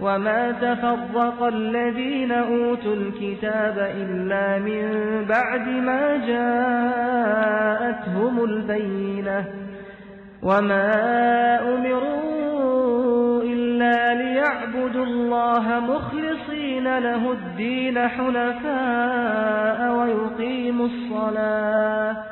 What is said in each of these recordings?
وما تفرق الذين أوتوا الكتاب إلا من بعد ما جاءتهم البينة وما أمروا إلا ليعبدوا الله مخلصين له الدين حنفاء ويقيموا الصلاة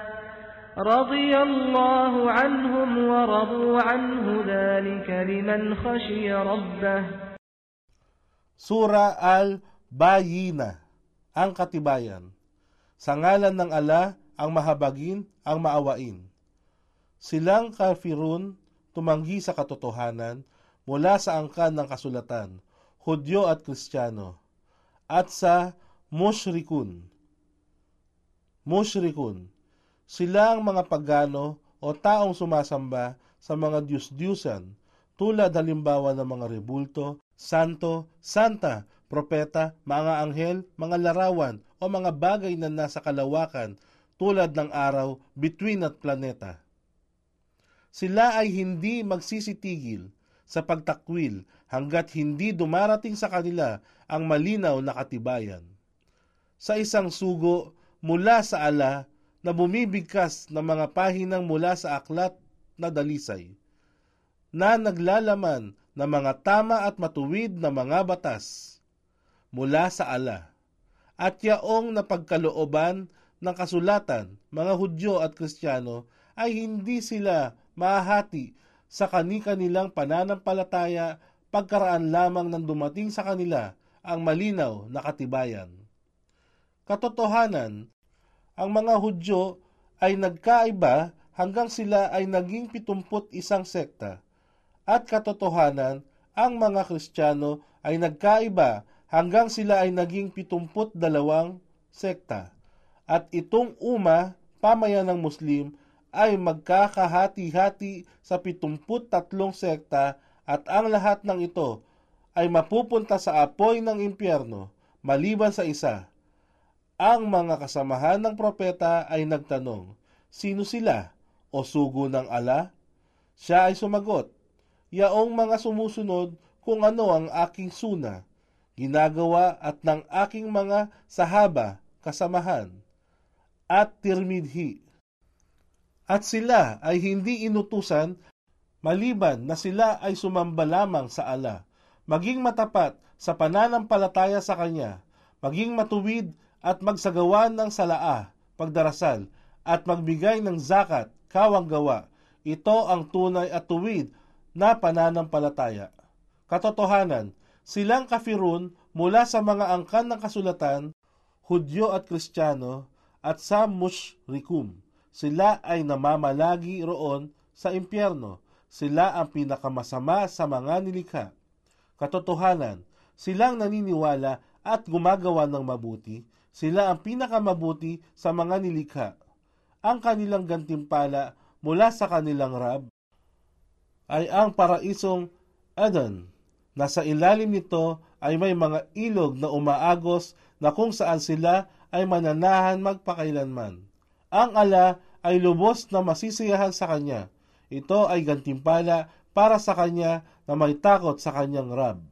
رضي الله عنهم ورضوا عنه ذلك لمن خشي ربه Sura al-Bayina, ang katibayan. Sa ngalan ng ala, ang mahabagin, ang maawain. Silang kafirun, tumanggi sa katotohanan, mula sa angkan ng kasulatan, Hudyo at Kristiyano, at sa mushrikun. Mushrikun, silang mga pagano o taong sumasamba sa mga Diyos-Diyusan, tulad halimbawa ng mga rebulto, santo, santa, propeta, mga anghel, mga larawan, o mga bagay na nasa kalawakan tulad ng araw, bituin at planeta. Sila ay hindi magsisitigil sa pagtakwil hanggat hindi dumarating sa kanila ang malinaw na katibayan. Sa isang sugo mula sa ala na bumibigkas ng mga pahinang mula sa aklat na dalisay, na naglalaman ng mga tama at matuwid na mga batas mula sa ala, at yaong napagkalooban ng kasulatan, mga Hudyo at Kristiyano, ay hindi sila mahati sa kani-kanilang pananampalataya pagkaraan lamang ng dumating sa kanila ang malinaw na katibayan. Katotohanan, ang mga Hudyo ay nagkaiba hanggang sila ay naging pitumput isang sekta, at katotohanan, ang mga Kristiyano ay nagkaiba hanggang sila ay naging pitumput dalawang sekta. At itong uma, pamayan ng Muslim, ay magkakahati-hati sa pitumput tatlong sekta at ang lahat ng ito ay mapupunta sa apoy ng impyerno maliban sa isa. Ang mga kasamahan ng propeta ay nagtanong, Sino sila? O sugo ng ala? Siya ay sumagot, Yaong mga sumusunod kung ano ang aking suna, ginagawa at ng aking mga sahaba, kasamahan, at tirmidhi. At sila ay hindi inutusan maliban na sila ay sumamba lamang sa ala, maging matapat sa pananampalataya sa Kanya, maging matuwid at magsagawa ng salaa, pagdarasal, at magbigay ng zakat, kawang gawa. Ito ang tunay at tuwid na pananampalataya. Katotohanan, silang kafirun mula sa mga angkan ng kasulatan, Hudyo at Kristiyano, at sa mushrikum. Sila ay namamalagi roon sa impyerno. Sila ang pinakamasama sa mga nilikha. Katotohanan, silang naniniwala at gumagawa ng mabuti. Sila ang pinakamabuti sa mga nilikha. Ang kanilang gantimpala mula sa kanilang Rab ay ang paraisong Eden. Nasa ilalim nito ay may mga ilog na umaagos na kung saan sila ay mananahan magpakailanman. Ang ala ay lubos na masisiyahan sa kanya. ito ay gantimpala para sa kanya na may takot sa kanyang Rab.